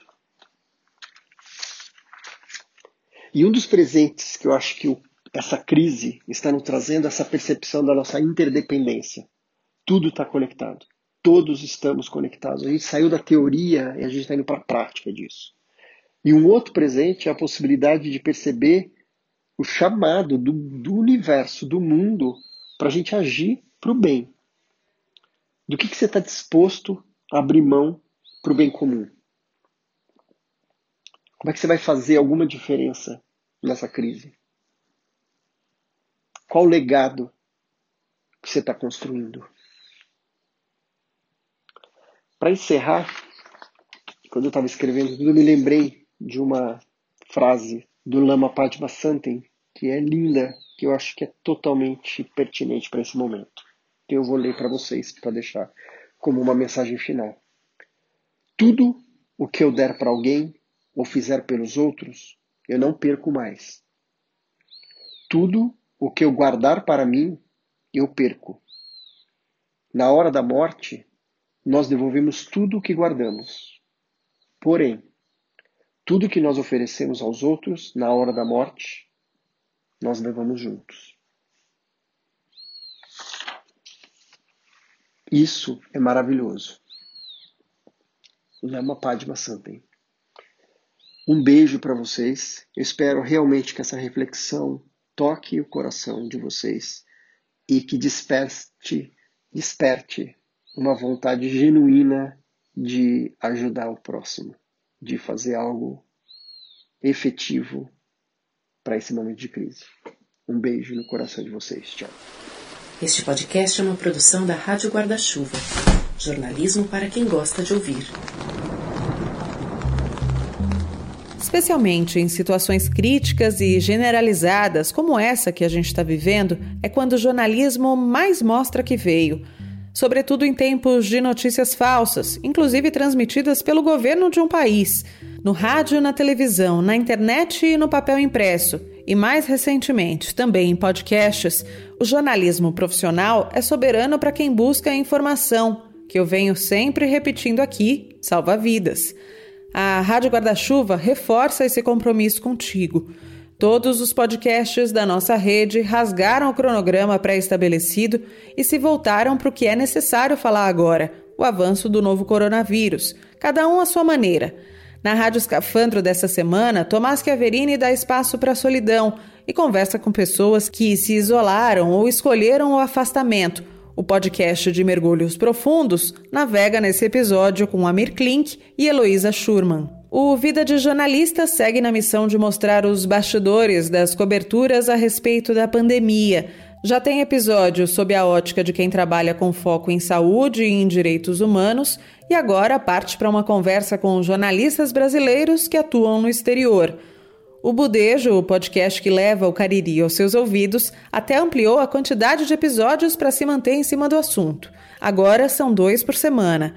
E um dos presentes que eu acho que essa crise está nos trazendo é essa percepção da nossa interdependência. Tudo está conectado. Todos estamos conectados. A gente saiu da teoria e a gente está indo para a prática disso. E um outro presente é a possibilidade de perceber o chamado do, do universo, do mundo, para a gente agir para o bem. Do que, que você está disposto a abrir mão para o bem comum? Como é que você vai fazer alguma diferença nessa crise? Qual o legado que você está construindo? Para encerrar, quando eu estava escrevendo tudo, eu me lembrei de uma frase do Lama Padma Santen, que é linda, que eu acho que é totalmente pertinente para esse momento. Que eu vou ler para vocês para deixar como uma mensagem final. Tudo o que eu der para alguém ou fizer pelos outros, eu não perco mais. Tudo o que eu guardar para mim, eu perco. Na hora da morte, nós devolvemos tudo o que guardamos. Porém, tudo que nós oferecemos aos outros na hora da morte, nós levamos juntos. Isso é maravilhoso. Lama Padma Santen. Um beijo para vocês. Eu espero realmente que essa reflexão toque o coração de vocês e que desperte, desperte uma vontade genuína de ajudar o próximo, de fazer algo efetivo para esse momento de crise. Um beijo no coração de vocês. Tchau. Este podcast é uma produção da Rádio Guarda-Chuva. Jornalismo para quem gosta de ouvir. Especialmente em situações críticas e generalizadas como essa que a gente está vivendo, é quando o jornalismo mais mostra que veio. Sobretudo em tempos de notícias falsas, inclusive transmitidas pelo governo de um país, no rádio, na televisão, na internet e no papel impresso. E mais recentemente, também em podcasts, o jornalismo profissional é soberano para quem busca a informação, que eu venho sempre repetindo aqui: salva vidas. A Rádio Guarda-Chuva reforça esse compromisso contigo. Todos os podcasts da nossa rede rasgaram o cronograma pré-estabelecido e se voltaram para o que é necessário falar agora: o avanço do novo coronavírus, cada um à sua maneira. Na Rádio Escafandro dessa semana, Tomás Chiaverini dá espaço para a solidão e conversa com pessoas que se isolaram ou escolheram o afastamento o podcast de mergulhos profundos navega nesse episódio com Amir Klink e Heloísa Schurman. O Vida de Jornalista segue na missão de mostrar os bastidores das coberturas a respeito da pandemia. Já tem episódio sob a ótica de quem trabalha com foco em saúde e em direitos humanos, e agora parte para uma conversa com jornalistas brasileiros que atuam no exterior. O Budejo, o podcast que leva o Cariri aos seus ouvidos, até ampliou a quantidade de episódios para se manter em cima do assunto. Agora são dois por semana.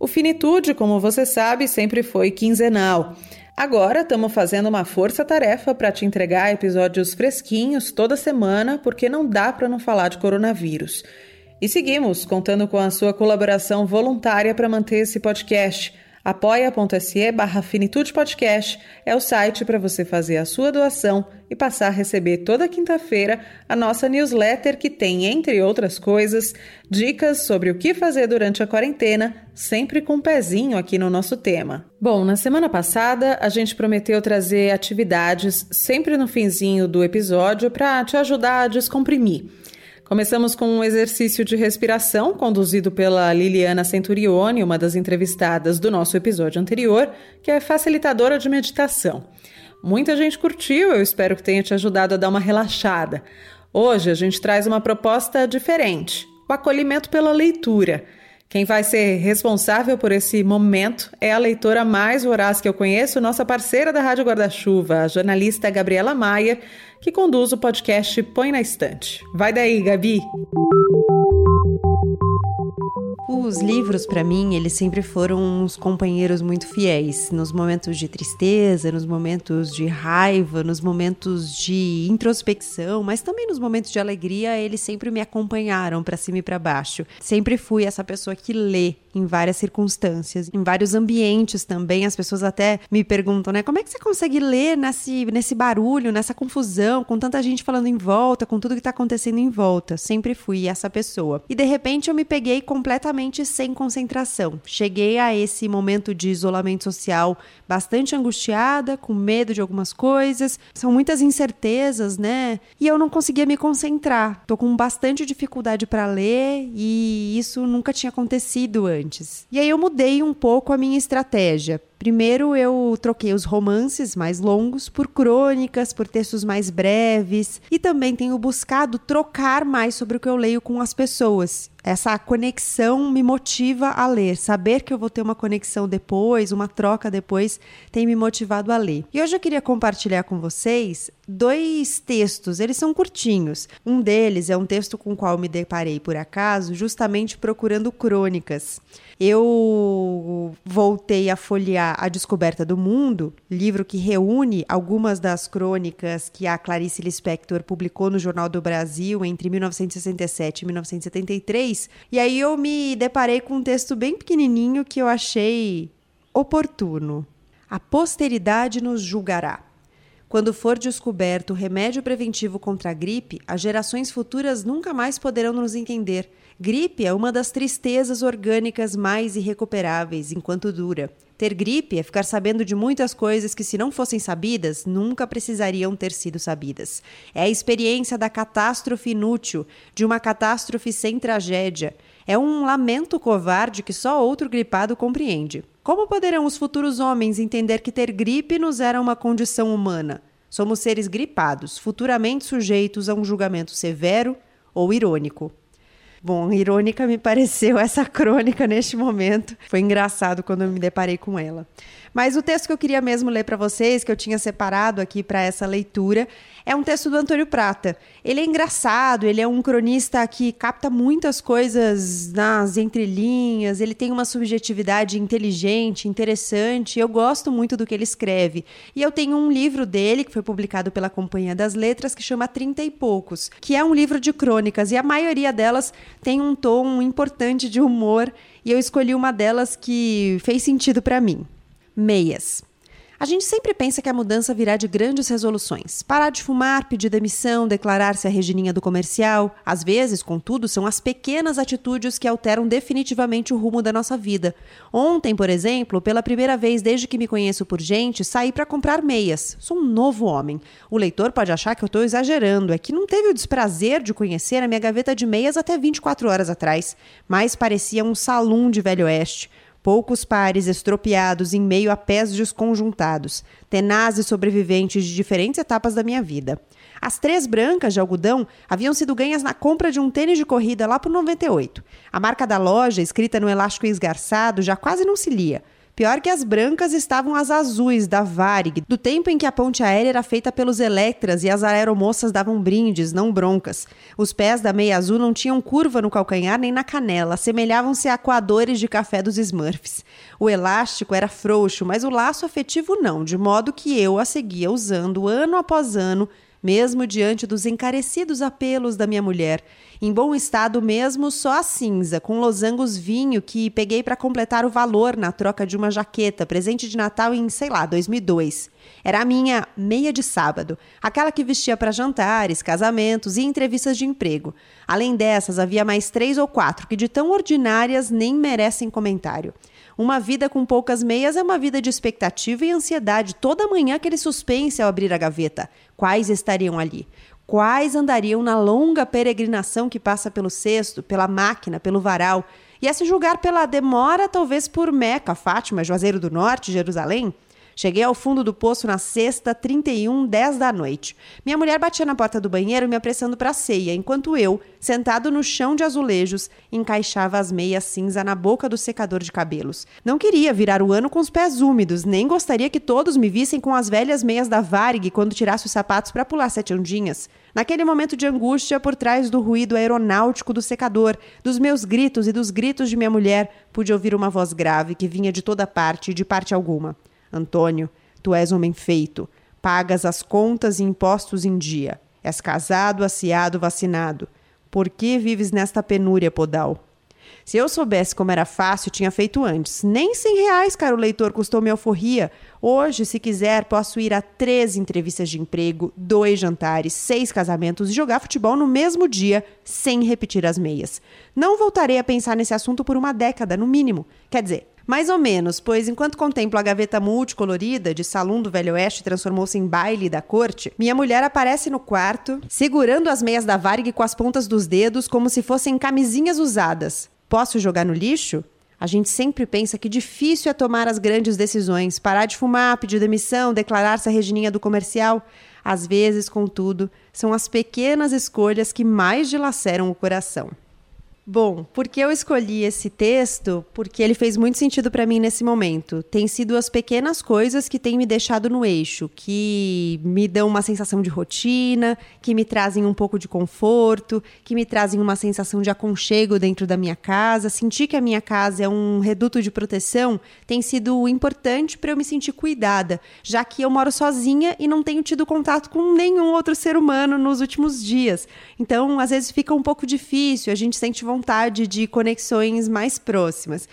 O Finitude, como você sabe, sempre foi quinzenal. Agora estamos fazendo uma força-tarefa para te entregar episódios fresquinhos toda semana, porque não dá para não falar de coronavírus. E seguimos contando com a sua colaboração voluntária para manter esse podcast apoia.se barra Finitude Podcast é o site para você fazer a sua doação e passar a receber toda quinta-feira a nossa newsletter que tem, entre outras coisas, dicas sobre o que fazer durante a quarentena, sempre com um pezinho aqui no nosso tema. Bom, na semana passada a gente prometeu trazer atividades sempre no finzinho do episódio para te ajudar a descomprimir. Começamos com um exercício de respiração conduzido pela Liliana Centurione, uma das entrevistadas do nosso episódio anterior, que é facilitadora de meditação. Muita gente curtiu, eu espero que tenha te ajudado a dar uma relaxada. Hoje a gente traz uma proposta diferente: o acolhimento pela leitura. Quem vai ser responsável por esse momento é a leitora mais voraz que eu conheço, nossa parceira da Rádio Guarda-Chuva, a jornalista Gabriela Maia, que conduz o podcast Põe na Estante. Vai daí, Gabi! Os livros, para mim, eles sempre foram uns companheiros muito fiéis. Nos momentos de tristeza, nos momentos de raiva, nos momentos de introspecção, mas também nos momentos de alegria, eles sempre me acompanharam para cima e para baixo. Sempre fui essa pessoa que lê em várias circunstâncias, em vários ambientes também. As pessoas até me perguntam, né? Como é que você consegue ler nesse, nesse barulho, nessa confusão, com tanta gente falando em volta, com tudo que tá acontecendo em volta? Sempre fui essa pessoa. E de repente eu me peguei completamente sem concentração. Cheguei a esse momento de isolamento social bastante angustiada, com medo de algumas coisas. São muitas incertezas, né? E eu não conseguia me concentrar. Tô com bastante dificuldade para ler e isso nunca tinha acontecido antes antes. E aí eu mudei um pouco a minha estratégia. Primeiro, eu troquei os romances mais longos por crônicas, por textos mais breves e também tenho buscado trocar mais sobre o que eu leio com as pessoas. Essa conexão me motiva a ler. Saber que eu vou ter uma conexão depois, uma troca depois, tem me motivado a ler. E hoje eu queria compartilhar com vocês dois textos. Eles são curtinhos. Um deles é um texto com o qual me deparei por acaso, justamente procurando crônicas. Eu voltei a folhear A Descoberta do Mundo, livro que reúne algumas das crônicas que a Clarice Lispector publicou no Jornal do Brasil entre 1967 e 1973. E aí eu me deparei com um texto bem pequenininho que eu achei oportuno. A posteridade nos julgará. Quando for descoberto o remédio preventivo contra a gripe, as gerações futuras nunca mais poderão nos entender. Gripe é uma das tristezas orgânicas mais irrecuperáveis enquanto dura. Ter gripe é ficar sabendo de muitas coisas que, se não fossem sabidas, nunca precisariam ter sido sabidas. É a experiência da catástrofe inútil, de uma catástrofe sem tragédia. É um lamento covarde que só outro gripado compreende. Como poderão os futuros homens entender que ter gripe nos era uma condição humana? Somos seres gripados, futuramente sujeitos a um julgamento severo ou irônico. Bom, irônica me [laughs] pareceu essa crônica neste momento. Foi engraçado quando eu me deparei com ela. Mas o texto que eu queria mesmo ler para vocês, que eu tinha separado aqui para essa leitura, é um texto do Antônio Prata. Ele é engraçado, ele é um cronista que capta muitas coisas nas entrelinhas, ele tem uma subjetividade inteligente, interessante. Eu gosto muito do que ele escreve. E eu tenho um livro dele, que foi publicado pela Companhia das Letras, que chama Trinta e Poucos, que é um livro de crônicas, e a maioria delas tem um tom importante de humor, e eu escolhi uma delas que fez sentido para mim. Meias. A gente sempre pensa que a mudança virá de grandes resoluções. Parar de fumar, pedir demissão, declarar-se a regininha do comercial. Às vezes, contudo, são as pequenas atitudes que alteram definitivamente o rumo da nossa vida. Ontem, por exemplo, pela primeira vez desde que me conheço por gente, saí para comprar meias. Sou um novo homem. O leitor pode achar que eu estou exagerando, é que não teve o desprazer de conhecer a minha gaveta de meias até 24 horas atrás. Mas parecia um salão de Velho Oeste poucos pares estropiados em meio a pés desconjuntados, tenazes sobreviventes de diferentes etapas da minha vida. As três brancas de algodão haviam sido ganhas na compra de um tênis de corrida lá por 98. A marca da loja, escrita no elástico esgarçado, já quase não se lia. Pior que as brancas estavam as azuis da Varig, do tempo em que a ponte aérea era feita pelos Electras e as aeromoças davam brindes, não broncas. Os pés da meia azul não tinham curva no calcanhar nem na canela, assemelhavam-se a coadores de café dos Smurfs. O elástico era frouxo, mas o laço afetivo não, de modo que eu a seguia usando ano após ano mesmo diante dos encarecidos apelos da minha mulher. Em bom estado mesmo, só a cinza, com losangos vinho que peguei para completar o valor na troca de uma jaqueta, presente de Natal em, sei lá, 2002. Era a minha meia de sábado, aquela que vestia para jantares, casamentos e entrevistas de emprego. Além dessas, havia mais três ou quatro que, de tão ordinárias, nem merecem comentário. Uma vida com poucas meias é uma vida de expectativa e ansiedade. Toda manhã aquele suspense ao abrir a gaveta. Quais estariam ali? Quais andariam na longa peregrinação que passa pelo cesto, pela máquina, pelo varal? E a se julgar pela demora, talvez por Meca, Fátima, Juazeiro do Norte, Jerusalém? Cheguei ao fundo do poço na sexta, 31, 10 da noite. Minha mulher batia na porta do banheiro me apressando para a ceia, enquanto eu, sentado no chão de azulejos, encaixava as meias cinza na boca do secador de cabelos. Não queria virar o ano com os pés úmidos, nem gostaria que todos me vissem com as velhas meias da Varig quando tirasse os sapatos para pular sete ondinhas. Naquele momento de angústia, por trás do ruído aeronáutico do secador, dos meus gritos e dos gritos de minha mulher, pude ouvir uma voz grave que vinha de toda parte e de parte alguma. Antônio, tu és homem feito, pagas as contas e impostos em dia. És casado, aciado, vacinado. Por que vives nesta penúria, Podal? Se eu soubesse como era fácil, tinha feito antes. Nem cem reais, caro leitor, custou minha alforria. Hoje, se quiser, posso ir a três entrevistas de emprego, dois jantares, seis casamentos e jogar futebol no mesmo dia, sem repetir as meias. Não voltarei a pensar nesse assunto por uma década, no mínimo. Quer dizer, mais ou menos, pois enquanto contemplo a gaveta multicolorida de salão do Velho Oeste transformou-se em baile da corte, minha mulher aparece no quarto, segurando as meias da Varig com as pontas dos dedos como se fossem camisinhas usadas. Posso jogar no lixo? A gente sempre pensa que difícil é tomar as grandes decisões, parar de fumar, pedir demissão, declarar-se a Regininha do comercial. Às vezes, contudo, são as pequenas escolhas que mais dilaceram o coração. Bom, por que eu escolhi esse texto? Porque ele fez muito sentido para mim nesse momento. Tem sido as pequenas coisas que têm me deixado no eixo, que me dão uma sensação de rotina, que me trazem um pouco de conforto, que me trazem uma sensação de aconchego dentro da minha casa. Sentir que a minha casa é um reduto de proteção tem sido importante para eu me sentir cuidada, já que eu moro sozinha e não tenho tido contato com nenhum outro ser humano nos últimos dias. Então, às vezes fica um pouco difícil, a gente sente vontade vontade de conexões mais próximas.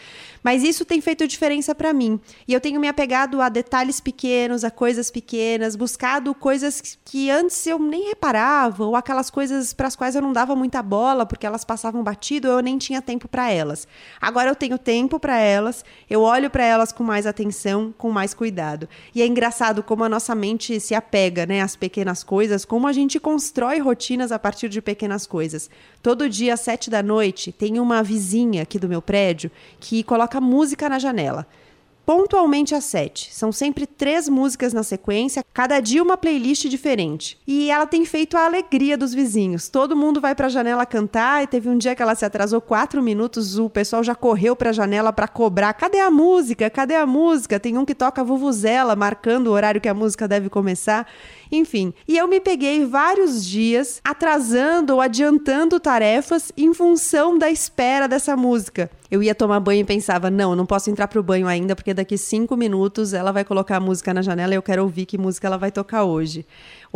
Mas isso tem feito diferença para mim. E eu tenho me apegado a detalhes pequenos, a coisas pequenas, buscado coisas que antes eu nem reparava, ou aquelas coisas para as quais eu não dava muita bola, porque elas passavam batido, eu nem tinha tempo para elas. Agora eu tenho tempo para elas, eu olho para elas com mais atenção, com mais cuidado. E é engraçado como a nossa mente se apega, né, às pequenas coisas, como a gente constrói rotinas a partir de pequenas coisas. Todo dia às sete da noite tem uma vizinha aqui do meu prédio que coloca coloca música na janela. Pontualmente às sete. São sempre três músicas na sequência, cada dia uma playlist diferente. E ela tem feito a alegria dos vizinhos. Todo mundo vai para a janela cantar e teve um dia que ela se atrasou quatro minutos, o pessoal já correu para a janela para cobrar. Cadê a música? Cadê a música? Tem um que toca vuvuzela, marcando o horário que a música deve começar. Enfim, e eu me peguei vários dias atrasando ou adiantando tarefas em função da espera dessa música. Eu ia tomar banho e pensava, não, não posso entrar pro banho ainda, porque daqui cinco minutos ela vai colocar a música na janela e eu quero ouvir que música ela vai tocar hoje.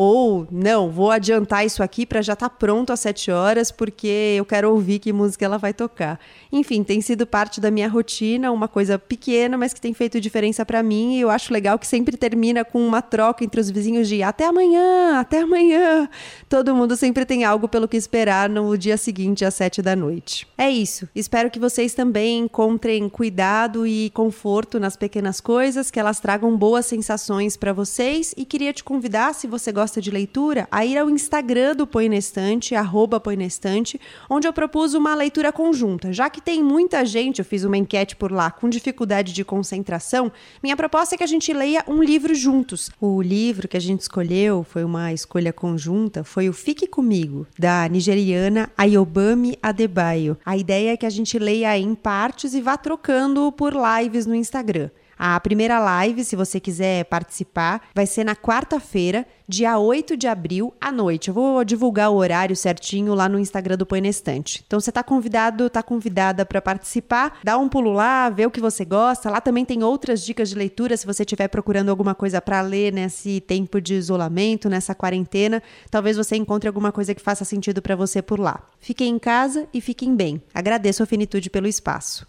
Ou, não, vou adiantar isso aqui para já estar tá pronto às sete horas, porque eu quero ouvir que música ela vai tocar. Enfim, tem sido parte da minha rotina, uma coisa pequena, mas que tem feito diferença para mim. E eu acho legal que sempre termina com uma troca entre os vizinhos de até amanhã, até amanhã. Todo mundo sempre tem algo pelo que esperar no dia seguinte, às sete da noite. É isso. Espero que vocês também encontrem cuidado e conforto nas pequenas coisas, que elas tragam boas sensações para vocês. E queria te convidar, se você gosta gosta de leitura, a ir ao Instagram do Põe na Estante, arroba Põe na Estante, onde eu propus uma leitura conjunta. Já que tem muita gente, eu fiz uma enquete por lá, com dificuldade de concentração, minha proposta é que a gente leia um livro juntos. O livro que a gente escolheu, foi uma escolha conjunta, foi o Fique Comigo, da nigeriana Ayobami Adebayo. A ideia é que a gente leia em partes e vá trocando por lives no Instagram. A primeira live, se você quiser participar, vai ser na quarta-feira, dia 8 de abril, à noite. Eu vou divulgar o horário certinho lá no Instagram do Põe na Estante. Então você está convidado, está convidada para participar. Dá um pulo lá, vê o que você gosta. Lá também tem outras dicas de leitura se você estiver procurando alguma coisa para ler nesse tempo de isolamento, nessa quarentena. Talvez você encontre alguma coisa que faça sentido para você por lá. Fiquem em casa e fiquem bem. Agradeço a Finitude pelo espaço.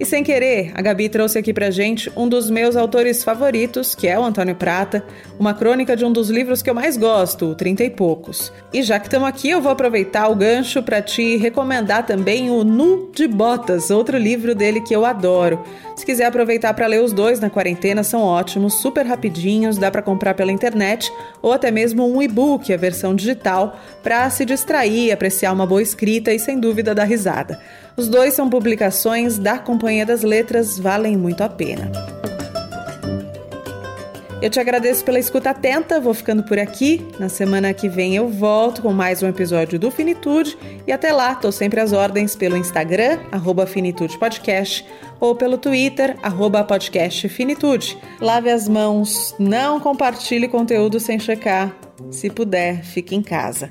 E sem querer, a Gabi trouxe aqui pra gente um dos meus autores favoritos, que é o Antônio Prata, uma crônica de um dos livros que eu mais gosto, o Trinta e Poucos. E já que estamos aqui, eu vou aproveitar o gancho para te recomendar também o Nu de Botas, outro livro dele que eu adoro. Se quiser aproveitar para ler os dois na quarentena, são ótimos, super rapidinhos, dá para comprar pela internet ou até mesmo um e-book, a versão digital, para se distrair, apreciar uma boa escrita e sem dúvida dar risada. Os dois são publicações da Companhia das Letras, valem muito a pena. Eu te agradeço pela escuta atenta, vou ficando por aqui. Na semana que vem eu volto com mais um episódio do Finitude e até lá, tô sempre às ordens pelo Instagram, arroba Finitude Podcast, ou pelo Twitter, arroba podcast Finitude. Lave as mãos, não compartilhe conteúdo sem checar. Se puder, fique em casa.